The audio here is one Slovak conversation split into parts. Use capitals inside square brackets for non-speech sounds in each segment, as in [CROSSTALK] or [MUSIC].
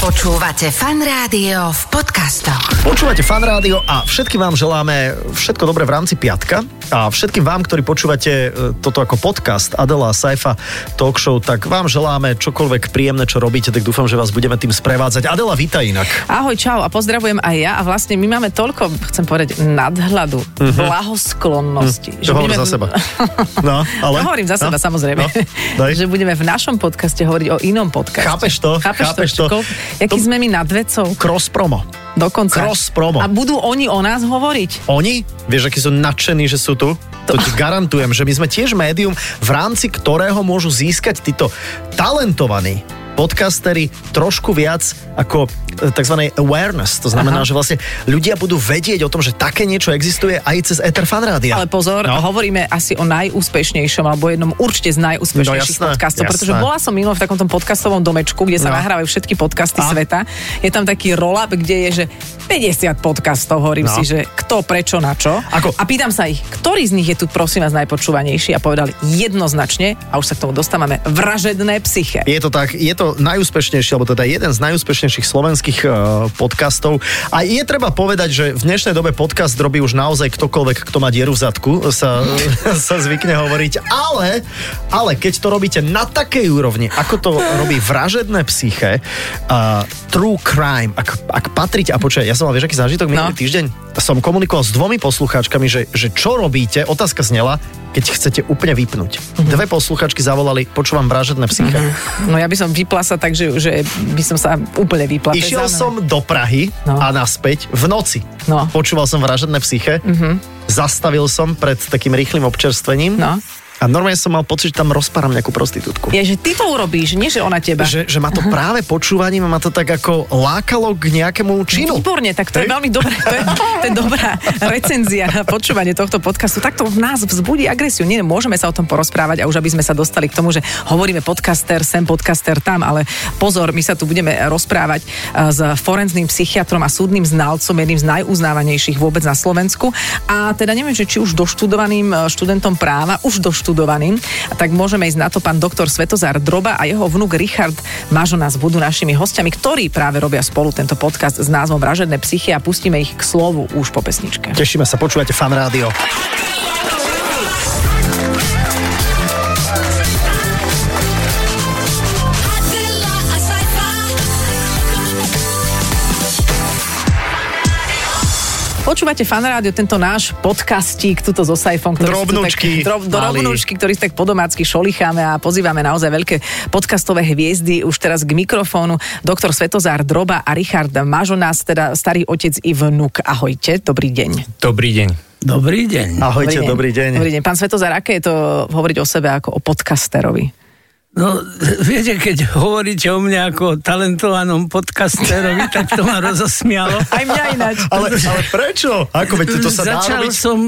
Počúvate fan rádio v podcastoch. Počúvate fan rádio a všetkým vám želáme všetko dobré v rámci piatka a všetkým vám, ktorí počúvate e, toto ako podcast Adela a Saifa talk show, tak vám želáme čokoľvek príjemné, čo robíte, tak dúfam, že vás budeme tým sprevádzať. Adela, vítaj inak. Ahoj, čau a pozdravujem aj ja a vlastne my máme toľko, chcem povedať, nadhľadu, uh-huh. blahosklonnosti. Uh-huh. Že budeme... za seba. [LAUGHS] No, ale... No, hovorím za seba, no, samozrejme. No, že budeme v našom podcaste hovoriť o inom podcaste. Chápeš to? Chápeš, chápeš to? to? Jaký to... sme my nad vecou? Cross promo. Dokonca. Cross promo. A budú oni o nás hovoriť? Oni? Vieš, akí sú nadšení, že sú tu? To ti garantujem, že my sme tiež médium, v rámci ktorého môžu získať títo talentovaní podcastery trošku viac ako e, tzv. awareness. To znamená, Aha. že vlastne ľudia budú vedieť o tom, že také niečo existuje aj cez Ether Fan Rádia. Ale pozor, no. hovoríme asi o najúspešnejšom alebo jednom určite z najúspešnejších no, jasné, podcastov, jasné. pretože bola som mimo v takomto podcastovom domečku, kde sa no. nahrávajú všetky podcasty A? sveta. Je tam taký roll-up, kde je, že 50 podcastov, hovorím no. si, že kto, prečo, na čo. Ako? A pýtam sa ich, ktorý z nich je tu prosím vás najpočúvanejší a povedali jednoznačne, a už sa k tomu dostávame, vražedné psyche. Je to tak, je to najúspešnejší, alebo teda jeden z najúspešnejších slovenských uh, podcastov. A je treba povedať, že v dnešnej dobe podcast robí už naozaj ktokoľvek, kto má dieru v zadku, sa, [LAUGHS] sa zvykne hovoriť. Ale, ale keď to robíte na takej úrovni, ako to robí vražedné psyche, uh, true crime, ak, ak patriť, a počkaj, ja som mal, vieš, aký zážitok minulý no. týždeň? Som komunikoval s dvomi poslucháčkami, že, že čo robíte, otázka znela, keď chcete úplne vypnúť. Mm-hmm. Dve posluchačky zavolali, počúvam vražedné psyche. Mm-hmm. No ja by som vypla sa tak, že, že by som sa úplne vypla. Išiel som do Prahy no. a naspäť v noci. No. Počúval som vražedné psyche. Mm-hmm. Zastavil som pred takým rýchlým občerstvením. No a normálne som mal pocit, že tam rozpáram nejakú prostitútku. Je, že ty to urobíš, nie že ona teba. Že, že ma to uh-huh. práve počúvaním ma to tak ako lákalo k nejakému činu. Výborne, tak to Hej. je veľmi dobré. To je, [LAUGHS] to je dobrá recenzia na počúvanie tohto podcastu. Tak to v nás vzbudí agresiu. Nie, môžeme sa o tom porozprávať a už aby sme sa dostali k tomu, že hovoríme podcaster, sem podcaster tam, ale pozor, my sa tu budeme rozprávať eh, s forenzným psychiatrom a súdnym znalcom, jedným z najuznávanejších vôbec na Slovensku. A teda neviem, že či už doštudovaným eh, študentom práva, už doštudovaným naštudovaným. A tak môžeme ísť na to pán doktor Svetozár Droba a jeho vnúk Richard Mažo nás budú našimi hostiami, ktorí práve robia spolu tento podcast s názvom Vražedné psychy a pustíme ich k slovu už po pesničke. Tešíme sa, počúvate fan rádio. Počúvate fan rádio, tento náš podcastík, tuto so Saifom, ktorý drobnúčky, tak, drob, drobnúčky, ktorý tak podomácky šolicháme a pozývame naozaj veľké podcastové hviezdy už teraz k mikrofónu. Doktor Svetozár Droba a Richard Mažo nás, teda starý otec i vnúk. Ahojte, dobrý deň. Dobrý deň. Dobrý deň. Ahojte, dobrý deň. Dobrý deň. Dobrý deň. Pán Svetozár, aké je to hovoriť o sebe ako o podcasterovi? No, [LAUGHS] viete, keď hovoríte o mne ako o talentovanom podcasterovi, tak to ma rozosmialo. [LAUGHS] Aj mňa ináč. Ale, ale prečo? Ako, veď to sa Začal dá robiť? som,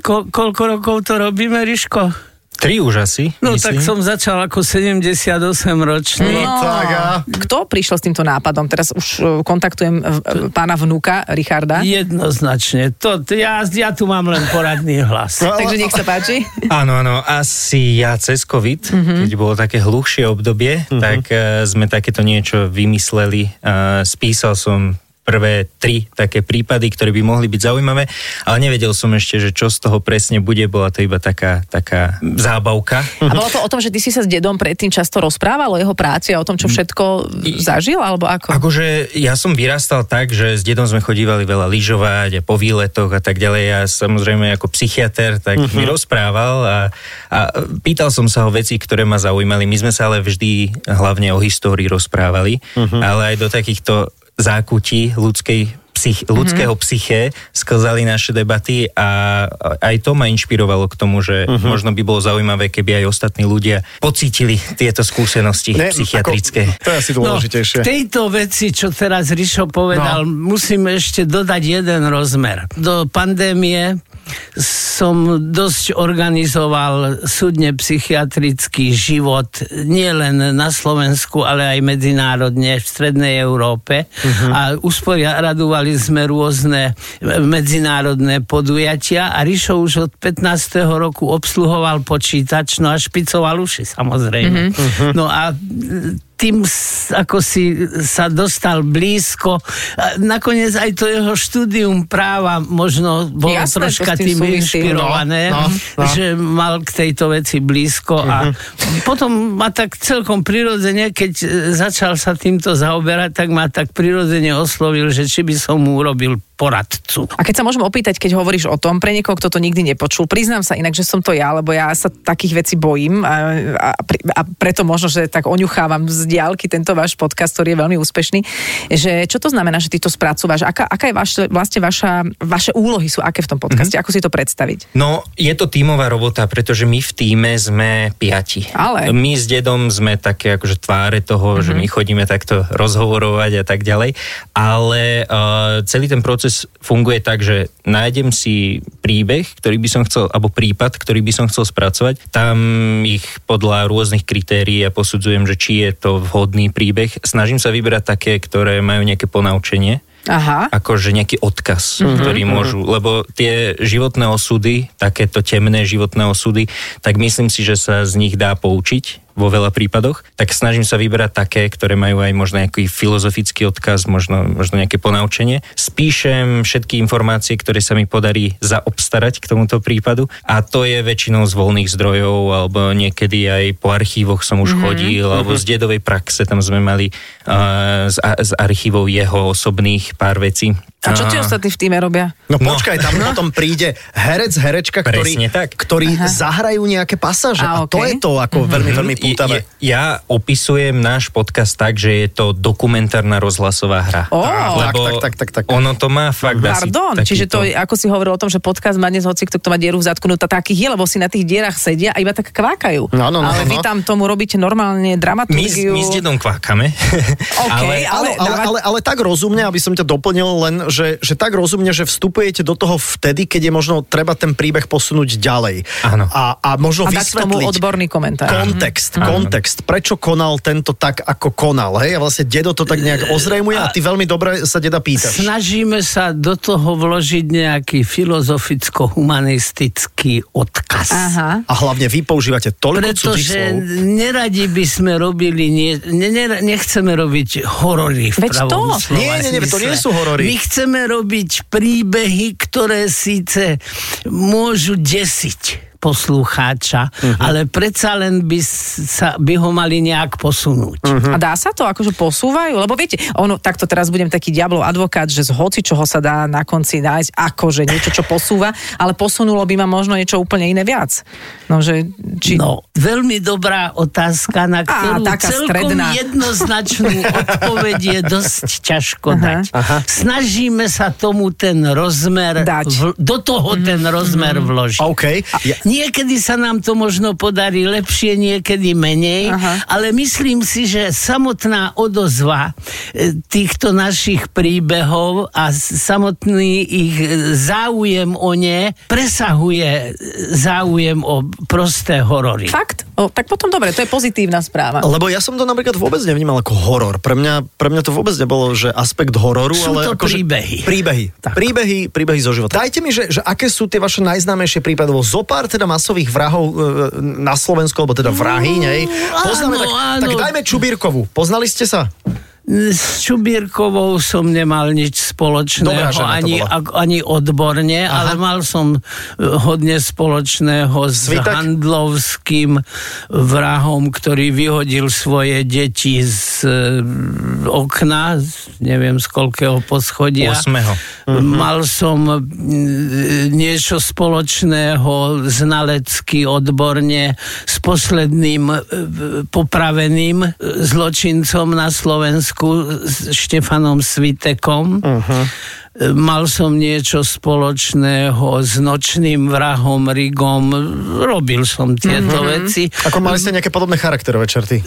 ko, koľko rokov to robíme, Riško? Tri už asi. No myslím. tak som začal ako 78 ročný. No, tak a... Kto prišiel s týmto nápadom? Teraz už e, kontaktujem e, pána vnúka, Richarda. Jednoznačne. To, ja, ja tu mám len poradný hlas. No, Takže nech sa páči. Áno, áno. Asi ja cez COVID, mm-hmm. keď bolo také hluchšie obdobie, mm-hmm. tak uh, sme takéto niečo vymysleli. Uh, spísal som prvé tri také prípady, ktoré by mohli byť zaujímavé, ale nevedel som ešte, že čo z toho presne bude, bola to iba taká, taká zábavka. A bolo to o tom, že ty si sa s dedom predtým často rozprával o jeho práci a o tom, čo všetko zažil, alebo ako? Akože ja som vyrastal tak, že s dedom sme chodívali veľa lyžovať a po výletoch a tak ďalej. Ja samozrejme ako psychiatr, tak uh-huh. mi rozprával a, a pýtal som sa o veci, ktoré ma zaujímali. My sme sa ale vždy hlavne o histórii rozprávali, uh-huh. ale aj do takýchto zákutí ľudskej psych, mhm. ľudského mm-hmm. psyche sklzali naše debaty a aj to ma inšpirovalo k tomu, že mm-hmm. možno by bolo zaujímavé, keby aj ostatní ľudia pocítili tieto skúsenosti ne, psychiatrické. Ako, to je asi dôležitejšie. No, k tejto veci, čo teraz Rišo povedal, no. musím ešte dodať jeden rozmer. Do pandémie som dosť organizoval súdne psychiatrický život nielen na Slovensku, ale aj medzinárodne v Strednej Európe uh-huh. a usporiadovali sme rôzne medzinárodné podujatia a Rišo už od 15. roku obsluhoval počítač, no a špicoval uši samozrejme. Uh-huh. No a tým ako si sa dostal blízko. A nakoniec aj to jeho štúdium práva možno bolo Jasné, troška tým tým inšpirované, No, no, no. že mal k tejto veci blízko a potom ma tak celkom prirodzene, keď e, začal sa týmto zaoberať, tak ma tak prirodzene oslovil, že či by som mu urobil poradcu. A keď sa môžem opýtať, keď hovoríš o tom, pre niekoho, kto to nikdy nepočul, priznám sa inak, že som to ja, lebo ja sa takých vecí bojím a, a, a preto možno, že tak oňuchávam z diálky tento váš podcast, ktorý je veľmi úspešný. Že čo to znamená, že ty to spracúvaš? Aká, aká je vaš, vlastne vaša, vaše úlohy sú aké v tom podcaste? Ako si to predstaviť? No, je to tímová robota, pretože my v týme sme piati. Ale? My s dedom sme také akože tváre toho, mm-hmm. že my chodíme takto rozhovorovať a tak ďalej, ale uh, celý ten proces funguje tak, že nájdem si príbeh, ktorý by som chcel, alebo prípad, ktorý by som chcel spracovať, tam ich podľa rôznych kritérií ja posudzujem, že či je to vhodný príbeh. Snažím sa vybrať také, ktoré majú nejaké ponaučenie, Aha. akože nejaký odkaz, mm-hmm. ktorý môžu, lebo tie životné osudy, takéto temné životné osudy, tak myslím si, že sa z nich dá poučiť vo veľa prípadoch, tak snažím sa vyberať také, ktoré majú aj možno nejaký filozofický odkaz, možno, možno nejaké ponaučenie. Spíšem všetky informácie, ktoré sa mi podarí zaobstarať k tomuto prípadu a to je väčšinou z voľných zdrojov alebo niekedy aj po archívoch som už mm-hmm. chodil alebo z dedovej praxe, tam sme mali uh, z, z archívov jeho osobných pár vecí. A čo ti ostatní v týme robia? No No. počkaj, tam [LAUGHS] potom príde herec, herečka, Presne tak. ktorí zahrajú nejaké pasáže. A, A, to je to ako veľmi, veľmi Pútavé. je- Ja opisujem náš podcast tak, že je to dokumentárna rozhlasová hra. Ó, tak, tak, tak, tak, tak. Ono to má fakt asi Pardon, takýto- čiže to, ako si hovoril o tom, že podcast má dnes hoci kto, kto má dieru v zadku, no to takých je, lebo si na tých dierach sedia a iba tak kvákajú. No, no, no, ale vy no. tam tomu robíte normálne my, dramaturgiu. my s dedom kvákame. OK, [LAUGHS] ale, Ale, ale, ale, ale tak rozumne, aby som ťa doplnil len, že, že tak rozumne, že vstupujete do toho vtedy, keď je možno treba ten príbeh posunúť ďalej. Áno. A, a možno a k tomu vysvetliť odborný komentár. kontext, kontext, prečo konal tento tak, ako konal, hej? A vlastne dedo to tak nejak ozrejmuje a ty veľmi dobre sa deda pýtaš. Snažíme sa do toho vložiť nejaký filozoficko-humanistický odkaz. Aha. A hlavne vy používate toľko cudzích Pretože neradi by sme robili, nie, ne, ne, nechceme robiť horory v Veď to. pravom slova Nie, nie, nie, to nie sú horory. My chceme robiť príbehy, ktoré síce môžu desiť poslucháča, Mhm. ale predsa len by, sa, by ho mali nejak posunúť. Mhm. A dá sa to, akože posúvajú? Lebo viete, ono, takto teraz budem taký diablov advokát, že z hoci čoho sa dá na konci nájsť akože niečo, čo posúva, ale posunulo by ma možno niečo úplne iné viac. No, že, či... No, veľmi dobrá otázka, na ktorú taká celkom stredná. jednoznačnú [LAUGHS] odpoveď je dosť ťažko Aha. dať. Snažíme sa tomu ten rozmer, Dať. v, do toho ten rozmer vložiť. OK. Ja, Niekedy sa nám to možno podarí lepšie, niekedy menej, Aha. ale myslím si, že samotná odozva e, týchto našich príbehov a samotný ich e, záujem o ne presahuje e, záujem o prosté horory. Fakt? O, tak potom dobre, to je pozitívna správa. Lebo ja som to napríklad vôbec nevnímal ako horor. Pre mňa, pre mňa to vôbec nebolo, že aspekt hororu, Sú ale to akože príbehy. Príbehy. Tak. Príbehy, príbehy zo života. Dajte mi, že, že aké sú tie vaše najznámejšie prípady, lebo zopár teda masových vrahov e, na Slovensku, alebo teda vrahy, nej. Poznáme, áno, tak, áno. tak dajme Čubírkovú. Poznali ste sa? S Čubírkovou som nemal nič spoločného, Dobrá ani, ani odborne, Aha. ale mal som e, hodne spoločného s Svitek? handlovským vrahom, ktorý vyhodil svoje deti z e, okna, z- neviem z koľkého poschodia. Osmého. Mal som niečo spoločného znalecky odborne s posledným popraveným zločincom na Slovensku s Štefanom Svitekom. Uh-huh. Mal som niečo spoločného s nočným vrahom Rigom. Robil som tieto uh-huh. veci. Ako mali ste nejaké podobné charakterové črty?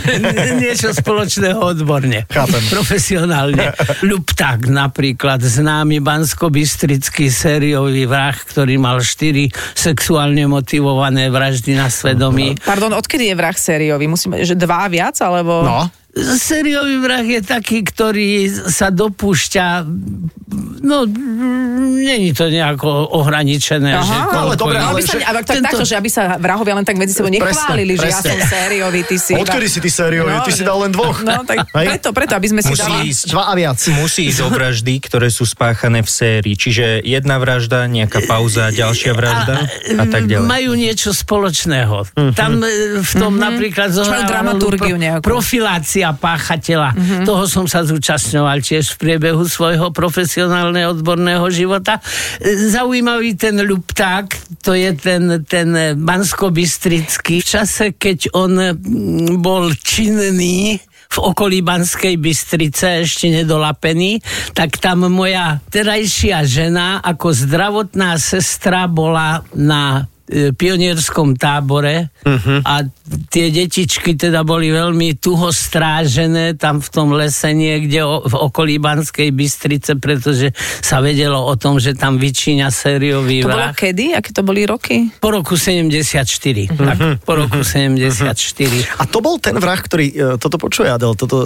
[LAUGHS] niečo spoločného odborne. Chápem. Profesionálne. [LAUGHS] Ľupták napríklad, známy banskobystrický sériový vrah, ktorý mal štyri sexuálne motivované vraždy na svedomí. Pardon, odkedy je vrah sériový? Musíme, že dva viac, alebo... No. Sériový vrah je taký, ktorý sa dopúšťa No, není to nejako ohraničené. Aha, že ale koľko dobre. No, ale aby sa, že ale tak, tento- takto, že aby sa vrahovia len tak medzi sebou Presne, nechválili, že ja presne. som sériový, ty si... iba- Odkedy si ty sériový? Ty si dal len dvoch. No, tak Hej? preto, preto, aby sme si Musí dali... ísť Dva a viac. musí ísť o vraždy, ktoré sú spáchané v sérii. Čiže jedna vražda, nejaká pauza, ďalšia vražda a tak ďalej. Majú niečo spoločného. Tam e, v tom napríklad zohráva dramaturgiu profilácia páchateľa. Toho som sa zúčastňoval tiež v priebehu svojho profesionálneho odborného života. Zaujímavý ten ľupták, to je ten, ten bansko-bystrický. V čase, keď on mm, bol činný v okolí Banskej Bystrice, ešte nedolapený, tak tam moja terajšia žena ako zdravotná sestra bola na pionierskom tábore uh-huh. a tie detičky teda boli veľmi tuho strážené tam v tom lese niekde o, v okolí Banskej Bystrice, pretože sa vedelo o tom, že tam vyčíňa sériový To bolo vrah. kedy? Aké to boli roky? Po roku 74. Tak, po roku 74. A to bol ten vrah, ktorý, e, toto počuje Adel, toto,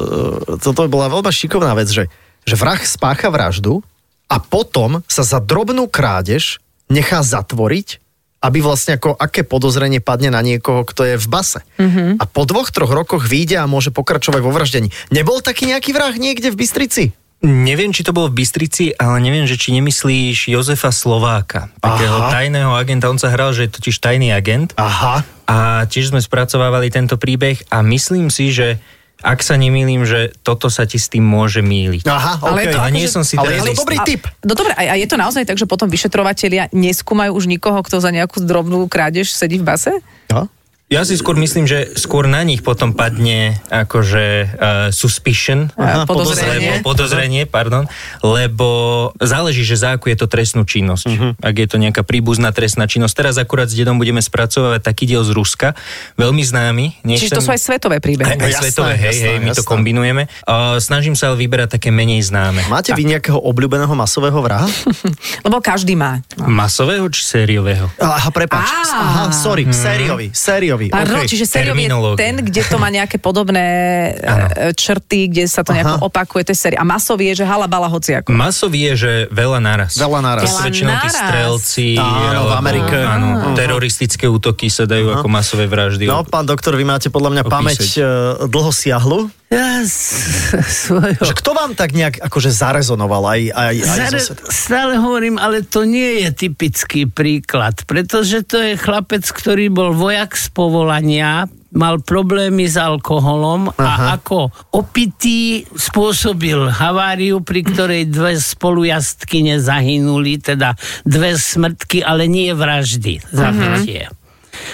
e, toto bola veľmi šikovná vec, že, že vrah spácha vraždu a potom sa za drobnú krádež nechá zatvoriť, aby vlastne ako aké podozrenie padne na niekoho, kto je v base. Mm-hmm. A po dvoch, troch rokoch vyjde a môže pokračovať vo vraždení. Nebol taký nejaký vrah niekde v Bystrici? Neviem, či to bolo v Bystrici, ale neviem, že či nemyslíš Jozefa Slováka, takého Aha. tajného agenta. On sa hral, že je totiž tajný agent Aha. a tiež sme spracovávali tento príbeh a myslím si, že ak sa nemýlim, že toto sa ti s tým môže míliť. Aha, Ale okay. je to Ale nie akože- som si Ale teraz je to istý. dobrý tip. No dobre, a, a je to naozaj tak, že potom vyšetrovatelia neskúmajú už nikoho, kto za nejakú drobnú krádež sedí v base? No? Ja si skôr myslím, že skôr na nich potom padne akože uh, suspicion, Aha, lebo podozrenie. podozrenie, pardon, lebo záleží, že za akú je to trestnú činnosť. Uh-huh. Ak je to nejaká príbuzná trestná činnosť. Teraz akurát s dedom budeme spracovať taký diel z Ruska, veľmi známy. Čiže to sú aj svetové príbehy. aj, aj Jasné, svetové, hej, jasné, hej, my to jasné. kombinujeme. Uh, snažím sa ale vyberať také menej známe. Máte vy nejakého obľúbeného masového vraha? [LAUGHS] Lebo každý má. Masového či sériového? Aha, prepač. Aha, sorry, sériový, sériový. Pardon, okay. čiže sériový je ten, kde to má nejaké podobné [LAUGHS] e, črty, kde sa to nejako Aha. opakuje, to je série. A masový je, že halabala hociako. Masový je, že veľa naraz. Veľa naraz. Veľa väčšinou tí strelci. Áno, v Amerike. Áno, teroristické útoky sa dajú ako masové vraždy. No, pán doktor, vy máte podľa mňa Opísať. pamäť e, dlho siahlu. Ja s- [LAUGHS] svojho... Že kto vám tak nejak akože zarezonoval aj, aj, aj Zare, zo stále hovorím, ale to nie je typický príklad, pretože to je chlapec, ktorý bol vojak z povolania, mal problémy s alkoholom Aha. a ako opitý spôsobil haváriu, pri ktorej dve spolujazdky nezahynuli, teda dve smrtky, ale nie vraždy, zabitie.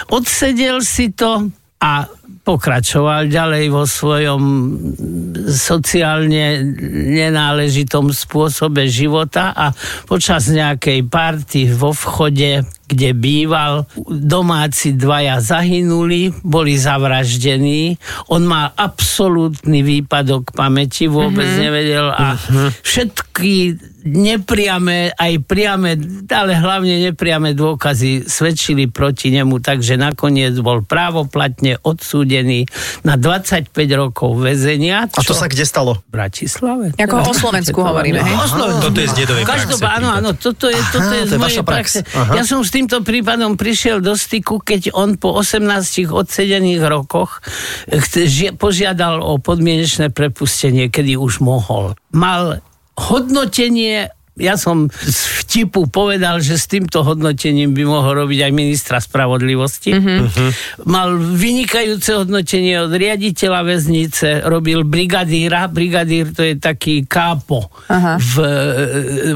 Odsedel si to a pokračoval ďalej vo svojom sociálne nenáležitom spôsobe života a počas nejakej party vo vchode, kde býval, domáci dvaja zahynuli, boli zavraždení. On mal absolútny výpadok pamäti, vôbec mm-hmm. nevedel a všetky nepriame, aj priame, ale hlavne nepriame dôkazy svedčili proti nemu, takže nakoniec bol právoplatne odsúdený na 25 rokov väzenia. A to sa kde stalo? v Bratislave. Ako o Slovensku hovoríme, hej? O Slovensku. Toto je z dedovej praxe Každopádne, áno, áno, toto je, toto Aha, je to z je mojej praxe. Aha. Ja som s týmto prípadom prišiel do styku, keď on po 18 odsedených rokoch požiadal o podmienečné prepustenie, kedy už mohol. Mal hodnotenie ja som z vtipu povedal, že s týmto hodnotením by mohol robiť aj ministra spravodlivosti. Mm-hmm. Mal vynikajúce hodnotenie od riaditeľa väznice, robil brigadíra. Brigadír to je taký kápo Aha. v,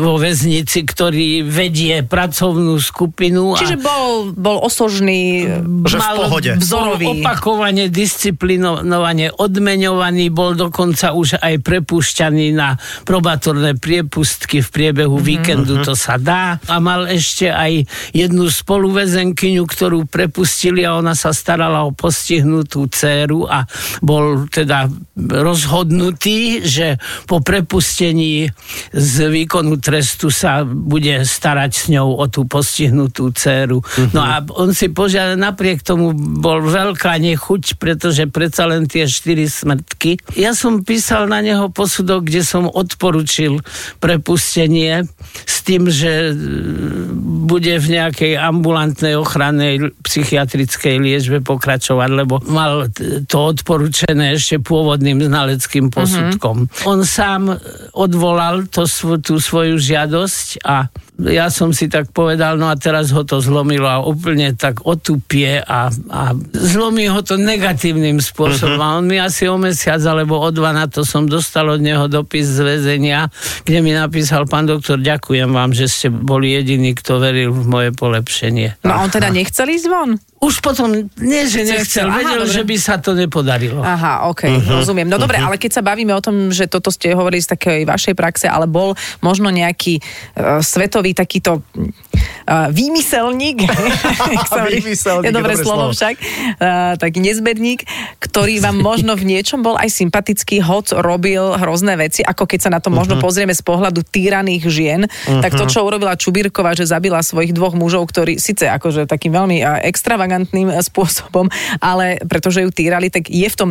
vo väznici, ktorý vedie pracovnú skupinu. Čiže bol, bol osožný, Že v pohode. vzorový. Bol opakovane, disciplinovane odmeňovaný, bol dokonca už aj prepušťaný na probatorné priepustky v priebehu víkendu, to sa dá. A mal ešte aj jednu spoluväzenkyňu, ktorú prepustili a ona sa starala o postihnutú dceru a bol teda rozhodnutý, že po prepustení z výkonu trestu sa bude starať s ňou o tú postihnutú dceru. No a on si požiadal, napriek tomu bol veľká nechuť, pretože predsa len tie štyri smrtky. Ja som písal na neho posudok, kde som odporučil prepustenie liečenie s tým, že e, bude v nejakej ambulantnej ochrannej psychiatrickej liečbe pokračovať, lebo mal to odporučené ešte pôvodným znaleckým posudkom. Uh-huh. On sám odvolal to, tú svoju žiadosť a ja som si tak povedal, no a teraz ho to zlomilo a úplne tak otupie a, a zlomí ho to negatívnym spôsobom. Uh-huh. A on mi asi o mesiac alebo o dva na to som dostal od neho dopis z väzenia, kde mi napísal, pán doktor, ďakujem vám, že ste boli jediný, kto veril v moje polepšenie. No a on teda nechcel ísť von? Už potom, nie, že nechcel, Aha, vedel, dobre. že by sa to nepodarilo. Aha, ok, uh-huh. rozumiem. No dobre, uh-huh. ale keď sa bavíme o tom, že toto ste hovorili z takej vašej praxe, ale bol možno nejaký uh, svetový takýto uh, výmyselník, [LAUGHS] výmyselník [LAUGHS] je dobré slovo však, uh, taký nezbedník, ktorý vám možno v niečom bol aj sympatický, hoc robil hrozné veci, ako keď sa na to možno uh-huh. pozrieme z pohľadu týraných žien, uh-huh. tak to, čo urobila Čubírková, že zabila svojich dvoch mužov, ktorí síce akože takým veľmi uh, extra extravagantným eh, spôsobom, ale pretože ju týrali, tak je v tom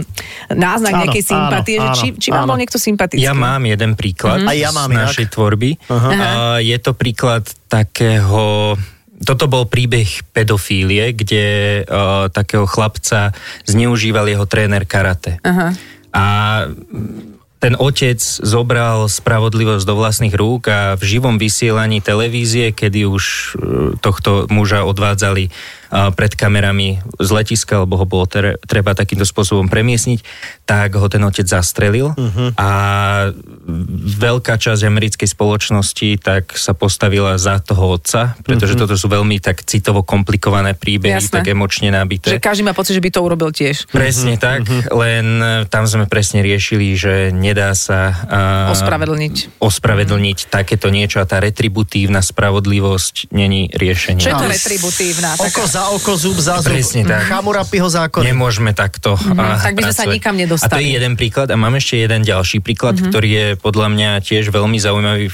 náznak áno, nejakej sympatie, áno, že či, či vám bol niekto sympatický? Ja mám jeden príklad mm-hmm. ja mám z našej tvorby. Uh-huh. Uh, je to príklad takého toto bol príbeh pedofílie, kde uh, takého chlapca zneužíval jeho tréner karate. Uh-huh. A ten otec zobral spravodlivosť do vlastných rúk a v živom vysielaní televízie, kedy už tohto muža odvádzali pred kamerami z letiska, lebo ho bolo treba takýmto spôsobom premiesniť, tak ho ten otec zastrelil uh-huh. a veľká časť americkej spoločnosti tak sa postavila za toho otca, pretože uh-huh. toto sú veľmi tak citovo komplikované príbehy, Jasné. tak emočne nabité. Že každý má pocit, že by to urobil tiež. Presne uh-huh. tak, uh-huh. len e, tam sme presne riešili, že nedá sa uh, ospravedlniť, ospravedlniť uh-huh. takéto niečo a tá retributívna spravodlivosť není riešenie. Čo je to retributívna? Oko za oko, zub za zub. Presne tak. Chamurapiho zákon. Nemôžeme takto mm-hmm. Tak by sme sa nikam nedostali. A to je jeden príklad a mám ešte jeden ďalší príklad, mm-hmm. ktorý je podľa mňa tiež veľmi zaujímavý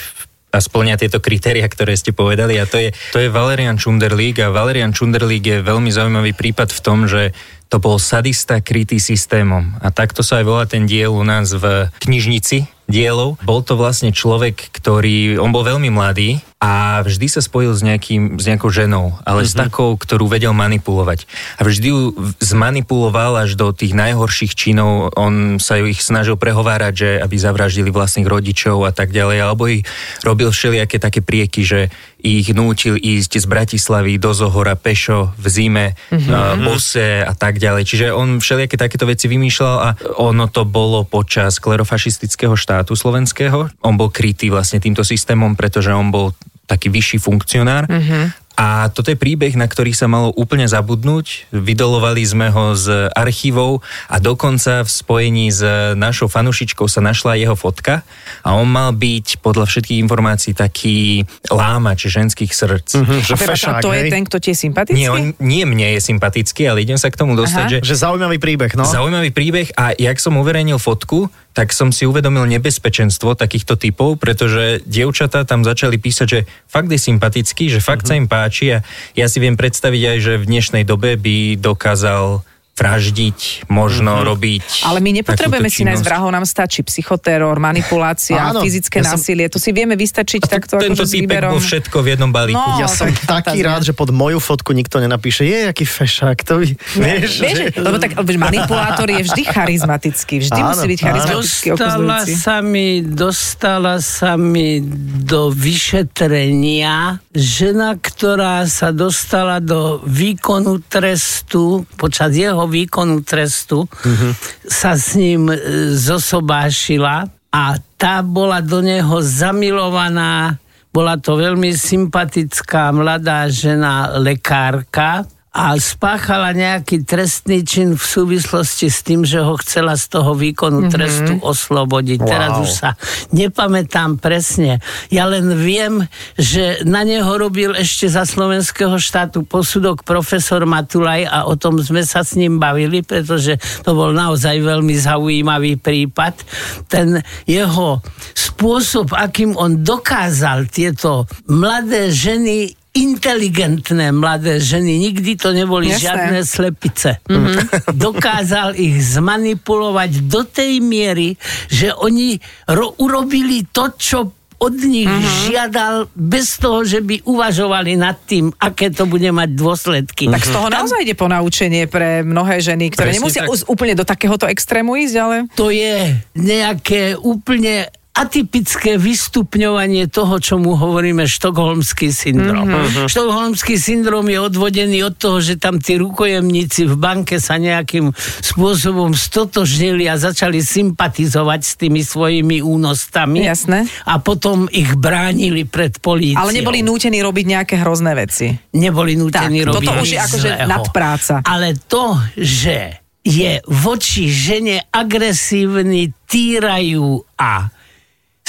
a splňa tieto kritéria, ktoré ste povedali a to je, to je Valerian Čunderlík a Valerian Čunderlík je veľmi zaujímavý prípad v tom, že to bol sadista krytý systémom a takto sa aj volá ten diel u nás v knižnici dielov. Bol to vlastne človek, ktorý, on bol veľmi mladý a vždy sa spojil s, nejakým, s nejakou ženou, ale mm-hmm. s mhm. takou, ktorú vedel manipulovať. A vždy ju zmanipuloval až do tých najhorších činov. On sa ju ich snažil prehovárať, že aby zavraždili vlastných rodičov a tak ďalej, alebo ich robil všelijaké také prieky, že ich nútil ísť z Bratislavy do Zohora pešo v zime, mm-hmm. bose a tak ďalej. Čiže on všelijaké takéto veci vymýšľal a ono to bolo počas klerofašistického štátu slovenského. On bol krytý vlastne týmto systémom, pretože on bol taký vyšší funkcionár mm-hmm. A toto je príbeh, na ktorý sa malo úplne zabudnúť. Vydolovali sme ho z archívov a dokonca v spojení s našou fanušičkou sa našla jeho fotka a on mal byť podľa všetkých informácií taký lámač ženských srdc. Mm-hmm, že fešák, to je ten, kto tie je sympatický? Nie, on, nie mne je sympatický, ale idem sa k tomu dostať, Aha. že... Že zaujímavý príbeh, no. Zaujímavý príbeh a jak som uverejnil fotku, tak som si uvedomil nebezpečenstvo takýchto typov, pretože dievčatá tam začali písať, že fakt je sympatický, že fakt mm-hmm. sa im páči a ja si viem predstaviť aj, že v dnešnej dobe by dokázal vraždiť, možno mm-hmm. robiť... Ale my nepotrebujeme si nájsť vrahov, nám stačí psychoteror, manipulácia, Áno, fyzické ja násilie. Som... To si vieme vystačiť takto tento akože s výberom. Bol všetko v jednom balíku. No, ja som taký rád, že pod moju fotku nikto nenapíše, je jaký fešák, to by... Ne, vieš, vieš, že... lebo tak manipulátor je vždy charizmatický, vždy áno, musí byť charizmatický. Dostala sa mi, dostala sa mi do vyšetrenia žena, ktorá sa dostala do výkonu trestu počas jeho výkonu trestu uh-huh. sa s ním e, zosobášila a tá bola do neho zamilovaná, bola to veľmi sympatická mladá žena lekárka, a spáchala nejaký trestný čin v súvislosti s tým, že ho chcela z toho výkonu mm-hmm. trestu oslobodiť. Wow. Teraz už sa nepamätám presne. Ja len viem, že na neho robil ešte za slovenského štátu posudok profesor Matulaj a o tom sme sa s ním bavili, pretože to bol naozaj veľmi zaujímavý prípad. Ten jeho spôsob, akým on dokázal tieto mladé ženy inteligentné mladé ženy, nikdy to neboli Jasne. žiadne slepice. Mm-hmm. [LAUGHS] Dokázal ich zmanipulovať do tej miery, že oni ro- urobili to, čo od nich uh-huh. žiadal bez toho, že by uvažovali nad tým, aké to bude mať dôsledky. Tak z toho naozaj ide ponaučenie pre mnohé ženy, ktoré Presne nemusia tak. úplne do takéhoto extrému ísť, ale... to je nejaké úplne atypické vystupňovanie toho, čo mu hovoríme štokholmský syndrom. Mm-hmm. Štokholmský syndrom je odvodený od toho, že tam tí rukojemníci v banke sa nejakým spôsobom stotožnili a začali sympatizovať s tými svojimi únostami. Jasné. A potom ich bránili pred políciou. Ale neboli nútení robiť nejaké hrozné veci. neboli nútení Tak, robiť toto už je akože nadpráca. Ale to, že je voči žene agresívny, týrajú a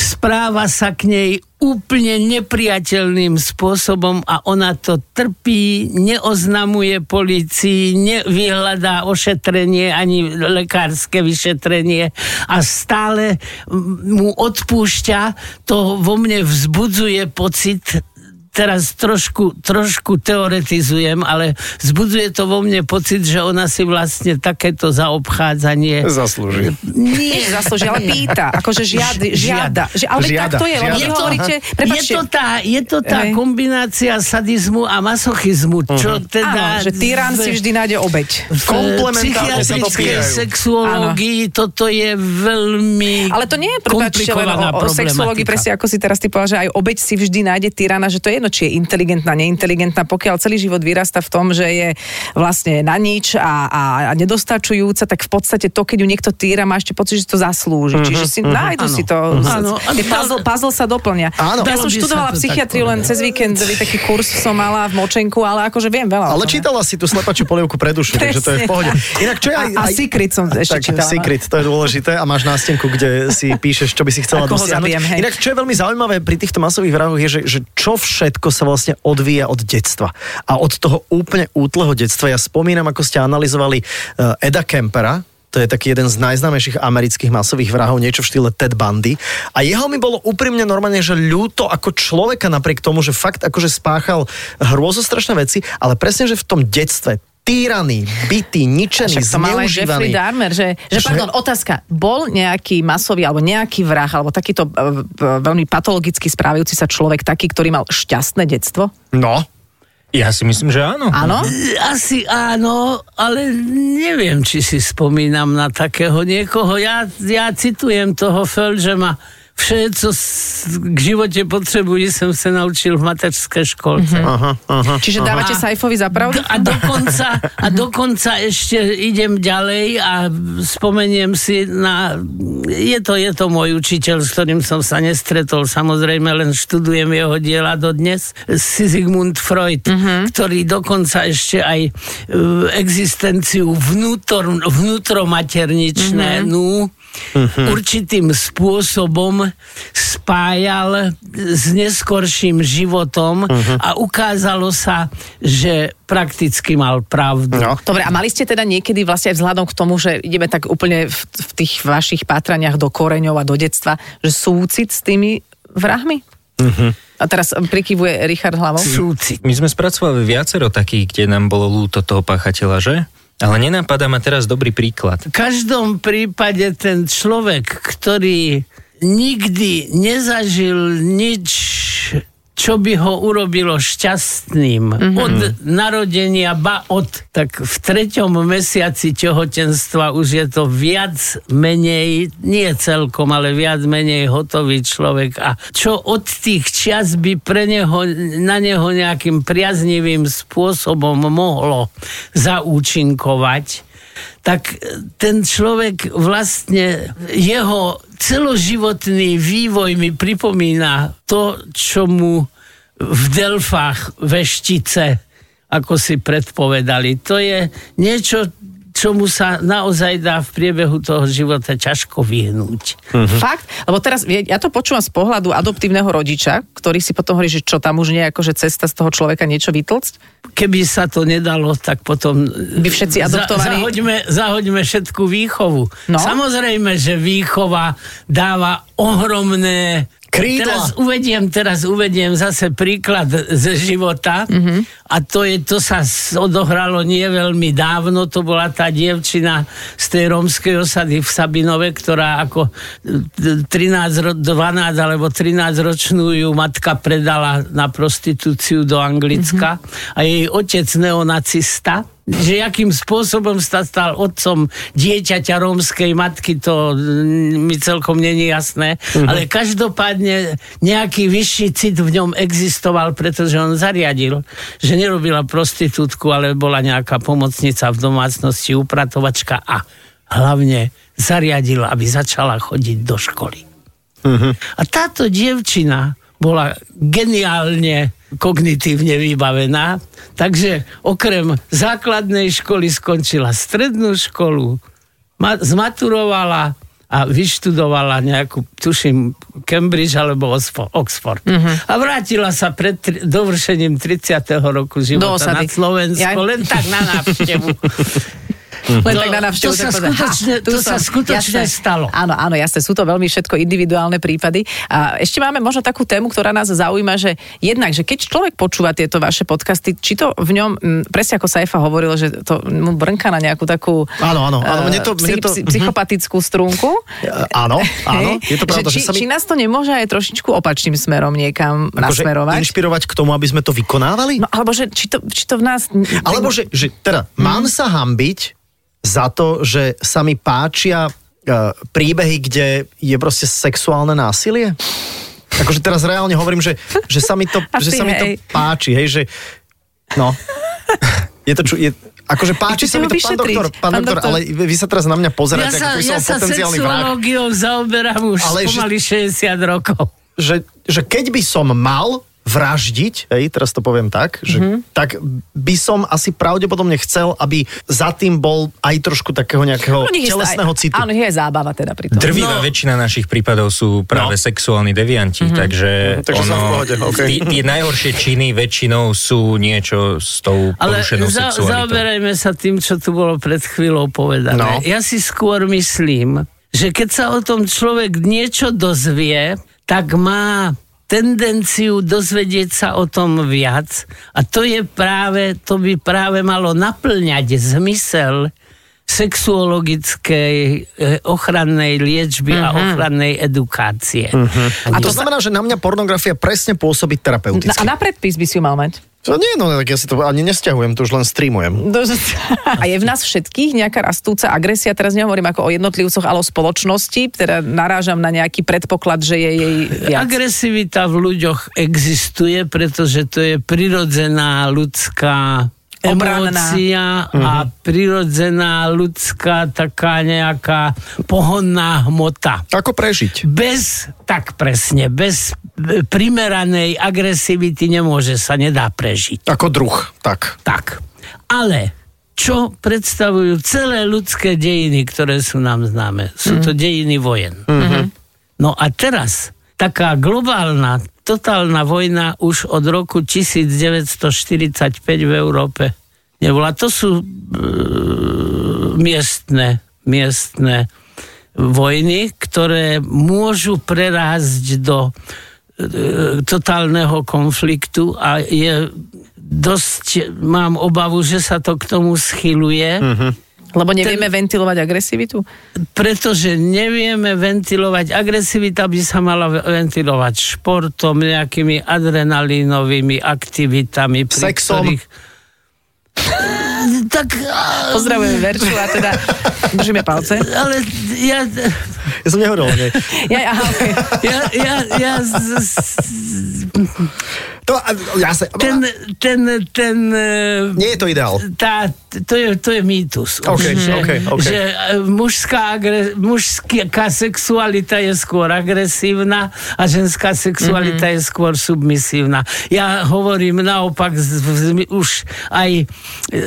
správa sa k nej úplne nepriateľným spôsobom a ona to trpí, neoznamuje policii, nevyhľadá ošetrenie ani lekárske vyšetrenie a stále mu odpúšťa, to vo mne vzbudzuje pocit teraz trošku, trošku teoretizujem, ale vzbudzuje to vo mne pocit, že ona si vlastne takéto zaobchádzanie... Zaslúži. Nie, Zaslúži, ale pýta, akože žiad, žiada. Že, ale Žiada, tak to je, žiada. vy hovoríte, je to tá, je to tá Hej. kombinácia sadizmu a masochizmu, čo teda... áno, že tyrán si vždy nájde obeď. v to psychiatrickej sexuológii toto je veľmi Ale to nie je prepáčte, len komplikovaná o, o sexuológii, presne ako si teraz ty povedal, že aj obeď si vždy nájde tyrana, že to je jedno, či je inteligentná, neinteligentná, pokiaľ celý život vyrasta v tom, že je vlastne na nič a, a, a nedostačujúca, tak v podstate to, keď ju niekto týra, má ešte pocit, že to zaslúži. Čiže si nájdu Áno. si to. Áno. Tie puzzle, puzzle sa doplnia. Áno. Ja som študovala psychiatriu len povedať. cez víkendový taký kurz som mala v Močenku, ale akože viem veľa. Ale tom. čítala si tú slepačiu polievku pre dušu, takže to je v pohode. Inak čo je aj... A- a aj- Secret som ešte tak, čítala, no. Secret, to je dôležité a máš nástenku, kde si píšeš, čo by si chcela dosiahnuť. Inak čo je veľmi zaujímavé pri týchto masových vrahoch je, že, že čo všetko sa vlastne odvíja od detstva. A od toho úplne útleho detstva. Ja spomínam, ako ste analyzovali uh, Eda Kempera, to je taký jeden z najznámejších amerických masových vrahov, niečo v štýle Ted Bundy. A jeho mi bolo úprimne normálne, že ľúto ako človeka napriek tomu, že fakt akože spáchal hrôzostrašné veci, ale presne, že v tom detstve týraný, bytý, ničený, Však to mal zneužívaný. Dahmer, že, že, Že- pardon, otázka, bol nejaký masový alebo nejaký vrah alebo takýto uh, veľmi patologicky správajúci sa človek taký, ktorý mal šťastné detstvo? No, Ja si myslím, že áno. Áno? Asi áno, ale neviem, či si spomínam na takého niekoho. Ja, ja citujem toho Feldžema. Vše, co k živote potřebuji, jsem se naučil v mateřské školce. aha, aha. Čiže dávate Saifovi za pravdu? D- A dokonca, a dokonca ešte idem ďalej a spomeniem si na... Je to, je to môj učiteľ, s ktorým som sa nestretol, samozrejme, len študujem jeho diela dodnes. Sigmund Freud, ktorý dokonca ešte aj e, existenciu vnútor, vnútromaterničnú určitým spôsobom spájal s neskorším životom a ukázalo sa, že prakticky mal pravdu. No. Dobre, a mali ste teda niekedy vlastne aj vzhľadom k tomu, že ideme tak úplne v, v tých vašich pátraniach do koreňov a do detstva, že súcit s tými vrahmi? A teraz prikyvuje Richard hlavou. Súcit. My sme spracovali viacero takých, kde nám bolo lúto toho páchateľa, že? Ale nenapadá ma teraz dobrý príklad. V každom prípade ten človek, ktorý nikdy nezažil nič, čo by ho urobilo šťastným mm-hmm. od narodenia, ba od, tak v treťom mesiaci tehotenstva už je to viac menej, nie celkom, ale viac menej hotový človek. A čo od tých čias by pre neho, na neho nejakým priaznivým spôsobom mohlo zaúčinkovať, tak ten človek vlastne, jeho celoživotný vývoj mi pripomína to, čo mu v Delfách veštice, ako si predpovedali. To je niečo, čomu sa naozaj dá v priebehu toho života ťažko vyhnúť. Fakt? Lebo teraz, ja to počúvam z pohľadu adoptívneho rodiča, ktorý si potom hovorí, že čo tam už nie je akože cesta z toho človeka niečo vytlcť. Keby sa to nedalo, tak potom... By všetci adoptovaní- Za, zahoďme, zahoďme všetku výchovu. No. Samozrejme, že výchova dáva ohromné Krídla. Teraz uvediem, teraz uvediem zase príklad ze života. A to je, to sa odohralo nie veľmi dávno, to bola tá dievčina z tej rómskej osady v Sabinove, ktorá ako e, 13, ro- 12 alebo 13 ročnú ju matka predala na prostitúciu do Anglicka. A jej otec neonacista že akým spôsobom sa stal otcom dieťaťa rómskej matky, to mm, mi celkom není jasné, ale každopádne nejaký vyšší cit v ňom existoval, pretože on zariadil, že nerobila prostitútku, ale bola nejaká pomocnica v domácnosti, upratovačka a hlavne zariadil, aby začala chodiť do školy. A táto dievčina bola geniálne kognitívne vybavená, takže okrem základnej školy skončila strednú školu, ma- zmaturovala a vyštudovala nejakú, tuším, Cambridge alebo Oxford. A vrátila sa pred tri- dovršením 30. roku života na. Slovensko, Ja- len tak na návštevu. [LAUGHS] Len To- tak na návštevu. to sa tak skutočne- ha, to sa skutočne stalo. Áno, áno, jasne, sú to veľmi všetko individuálne prípady. A ešte máme možno takú tému, ktorá nás zaujíma, že jednak, že keď človek počúva tieto vaše podcasty, či to v ňom, mm, presne ako Saifa hovoril, že to mu brnká na nejakú takú Áno, áno, áno, eh, mne to- mne to- psy- psychopatickú strúnku. Áno, áno, Hej? je to pravda, či, že sa mi... či nás to nemôže aj trošičku opačným smerom niekam akože nasmerovať? inšpirovať k tomu, aby sme to vykonávali? No alebo že či to, či to v nás... Alebo že, že teda, mám sa hambiť za to, že sa mi páčia uh, príbehy, kde je proste sexuálne násilie? Akože teraz reálne hovorím, že, že sa mi to, [LAUGHS] že sa mi to páči, hej, že no. [LAUGHS] Je to, čo, je, akože páči sa mi to, pán doktor, pán, pán doktor, doktor. ale vy sa teraz na mňa Ja pozeráte, sa, ako by som ja sa potenciálny vrah. sexuológiou zaoberám už Ale pomaly 60 rokov. že, že keď by som mal vraždiť, hej, teraz to poviem tak, že, Mhm. tak by som asi pravdepodobne chcel, aby za tým bol aj trošku takého nejakého je telesného aj- citu. Áno, je zábava teda pri tom. Drvivá No. väčšina našich prípadov sú práve No. sexuálni devianti, takže, Mhm, takže v pohode, okej. tí, tie najhoršie činy väčšinou sú niečo s tou Ale porušenou za, sexualitou. zaoberajme sa tým, čo tu bolo pred chvíľou povedané. No. Ja si skôr myslím, že keď sa o tom človek niečo dozvie, tak má tendenciu dozvedieť sa o tom viac a to je práve, to by práve malo naplňať zmysel sexuologickej eh, ochrannej liečby a ochrannej edukácie. A to, znamená, že na mňa pornografia presne pôsobí terapeuticky. a na predpis by si ju mal mať. To nie, no tak ja si to ani nesťahujem, to už len streamujem. A je v nás všetkých nejaká rastúca agresia, teraz nehovorím ako o jednotlivcoch, ale o spoločnosti, teda narážam na nejaký predpoklad, že je jej viac. Agresivita v ľuďoch existuje, pretože to je prirodzená ľudská Obranná. emócia a prirodzená ľudská taká nejaká pohonná hmota. Ako prežiť? Bez, tak presne, bez primeranej agresivity nemôže sa, nedá prežiť. Ako druh, tak. Tak. Ale čo predstavujú celé ľudské dejiny, ktoré sú nám známe? Sú to dejiny vojen. No a teraz taká globálna, totálna vojna už od roku 1945 v Európe nebola. To sú e, miestne, miestne vojny, ktoré môžu prerásť do totálneho konfliktu a je dosť, mám obavu, že sa to k tomu schyluje. Lebo nevieme ventilovať agresivitu? Pretože nevieme ventilovať, agresivita by sa mala ventilovať športom, nejakými adrenalínovými aktivitami. Pri Sexom. Ktorých... [LAUGHS] Tak, Pozdravujeme Verču a teda držíme palce. ale Ja [LAUGHS] som nehovoril o nej. Ja, aha, okay. [LAUGHS] ja, ja, ja z, z, To, ja sa, ten, ten, ten, e, nie je to ideál. tá, to, je, to je mýtus. OK, že, OK, OK. že e, mužská, agre, mužská sexualita je skôr agresívna a ženská sexualita Mhm. je skôr submisívna. Ja hovorím naopak z, z, už aj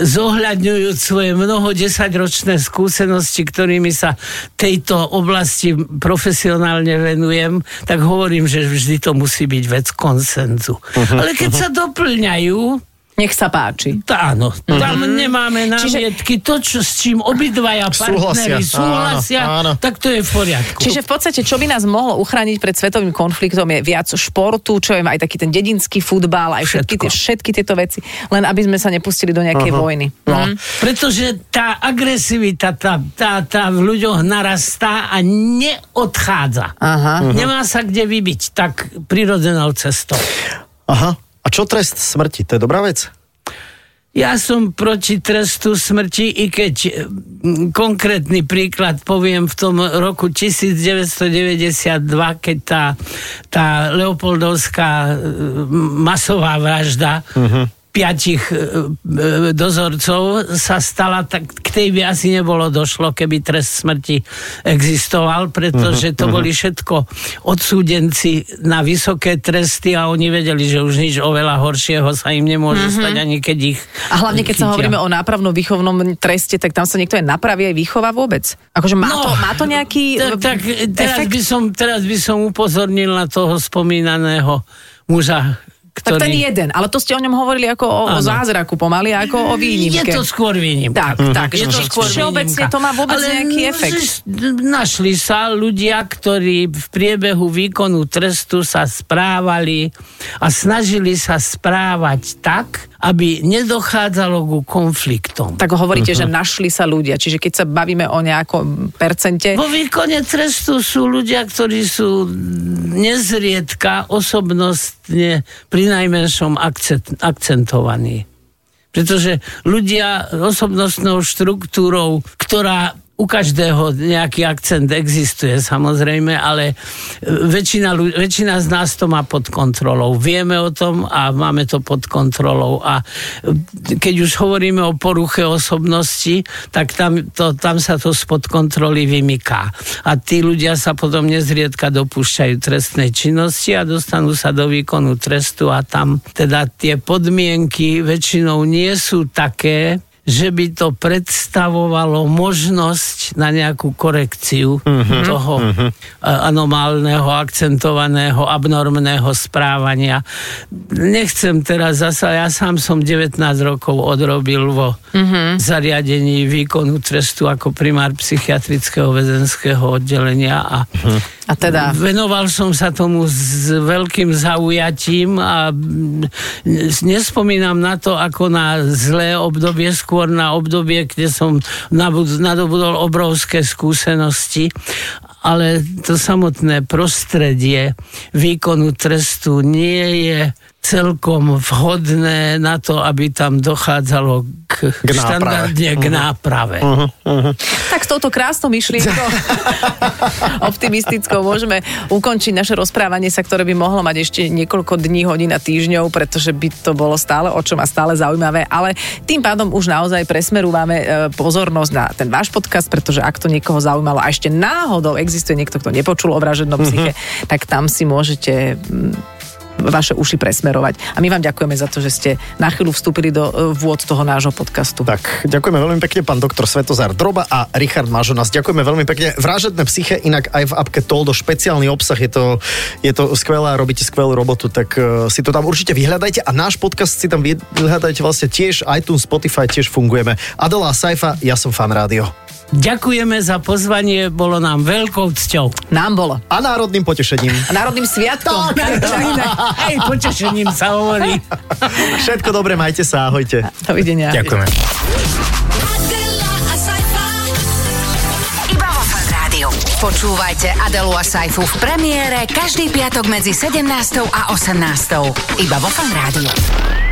zohľadňujúc svoje mnoho desaťročné skúsenosti, ktorými sa tejto oblasti profesionálne venujem, tak hovorím, že vždy to musí byť vec konsenzu. Mhm, Ale keď sa doplňajú, Nech sa páči. Tá, Áno, tam nemáme námietky. To, čo, s čím obidvaja partneri Súhlasia. súhlasia, Áno, áno. tak to je v poriadku. Čiže v podstate, čo by nás mohlo uchrániť pred svetovým konfliktom je viac športu, čo je aj taký ten dedinský futbal, aj všetky, tie, všetky tieto veci, len aby sme sa nepustili do nejakej vojny. No. Mhm. Pretože tá agresivita, tá, tá, tá v ľuďoch narastá a neodchádza. Aha. Nemá sa kde vybiť tak prirodzenou cestou. Aha. A čo trest smrti? To je dobrá vec? Ja som proti trestu smrti, i keď mm, konkrétny príklad poviem v tom roku 1992, keď tá, tá Leopoldovská e, masová vražda piatich e, e, dozorcov sa stala, tak k tej by asi nebolo došlo, keby trest smrti existoval, pretože to boli všetko odsúdenci na vysoké tresty a oni vedeli, že už nič oveľa horšieho sa im nemôže stať, ani keď ich A hlavne, keď sa chytia. hovoríme o nápravnom výchovnom treste, tak tam sa niekto aj napraví aj výchova vôbec. Akože má, No, to, má to nejaký tak, tak e, teraz, efekt? by som, teraz by som upozornil na toho spomínaného muža, Tak ktorý... ten jeden, ale to ste o ňom hovorili ako o, o zázraku pomaly, ako o výnimke. Je to skôr výnimka. Tak, tak, Je to skôr všeobecne to má vôbec Ale nejaký efekt. že Našli sa ľudia, ktorí v priebehu výkonu trestu sa správali a snažili sa správať tak, aby nedochádzalo ku konfliktom. Tak hovoríte, že našli sa ľudia, čiže keď sa bavíme o nejakom percente, Vo výkone trestu sú ľudia, ktorí sú nezriedka osobnostne pri najmenšom akcent, akcentovaní. Pretože ľudia osobnostnou štruktúrou, ktorá u každého nejaký akcent existuje samozrejme, ale e, väčšina, väčšina z nás to má pod kontrolou. Vieme o tom a máme to pod kontrolou. A e, keď už hovoríme o poruche osobnosti, tak tam, to, tam sa to spod kontroly vymyká. A tí ľudia sa potom nezriedka dopúšťajú trestnej činnosti a dostanú sa do výkonu trestu a tam teda tie podmienky väčšinou nie sú také, že by to predstavovalo možnosť na nejakú korekciu toho uh, anomálneho, akcentovaného, abnormného správania. Nechcem teraz zasa, ja sám som 19 rokov odrobil vo zariadení výkonu trestu ako primár psychiatrického väzenského oddelenia a a teda... Venoval som sa tomu s veľkým zaujatím a nespomínam na to ako na zlé obdobie, skôr na obdobie, kde som nadobudol obrovské skúsenosti, ale to samotné prostredie výkonu trestu nie je celkom vhodné na to, aby tam dochádzalo k, K náprave. štandardne k náprave. Tak s touto krásnou myšlienkou [LAUGHS] optimistickou môžeme ukončiť naše rozprávanie sa, ktoré by mohlo mať ešte niekoľko dní, hodín a týždňov, pretože by to bolo stále o čom a stále zaujímavé, ale tým pádom už naozaj presmerúvame e, pozornosť na ten váš podcast, pretože ak to niekoho zaujímalo a ešte náhodou existuje niekto, kto nepočul o vražednom psyche, tak tam si môžete vaše uši presmerovať. A my vám ďakujeme za to, že ste na chvíľu vstúpili do e, vôd toho nášho podcastu. Tak, ďakujeme veľmi pekne, pán doktor Svetozár Droba a Richard Mažonas. Ďakujeme veľmi pekne. Vražedné psyche, inak aj v apke Toldo špeciálny obsah, je to, je to skvelé robíte skvelú robotu, tak uh, si to tam určite vyhľadajte a náš podcast si tam vyhľadajte vlastne tiež, iTunes, Spotify tiež fungujeme. Adela Saifa, ja som fan rádio. Ďakujeme za pozvanie, bolo nám veľkou cťou. Nám bolo. A národným potešením. A národným sviatkom. Aj [LAUGHS] potešením sa hovorí. Všetko dobre, majte sa, ahojte. Dovidenia. Ďakujeme. Počúvajte Adelu a Saifu v premiére každý piatok medzi 17. a 18. Iba vo Fan Rádiu.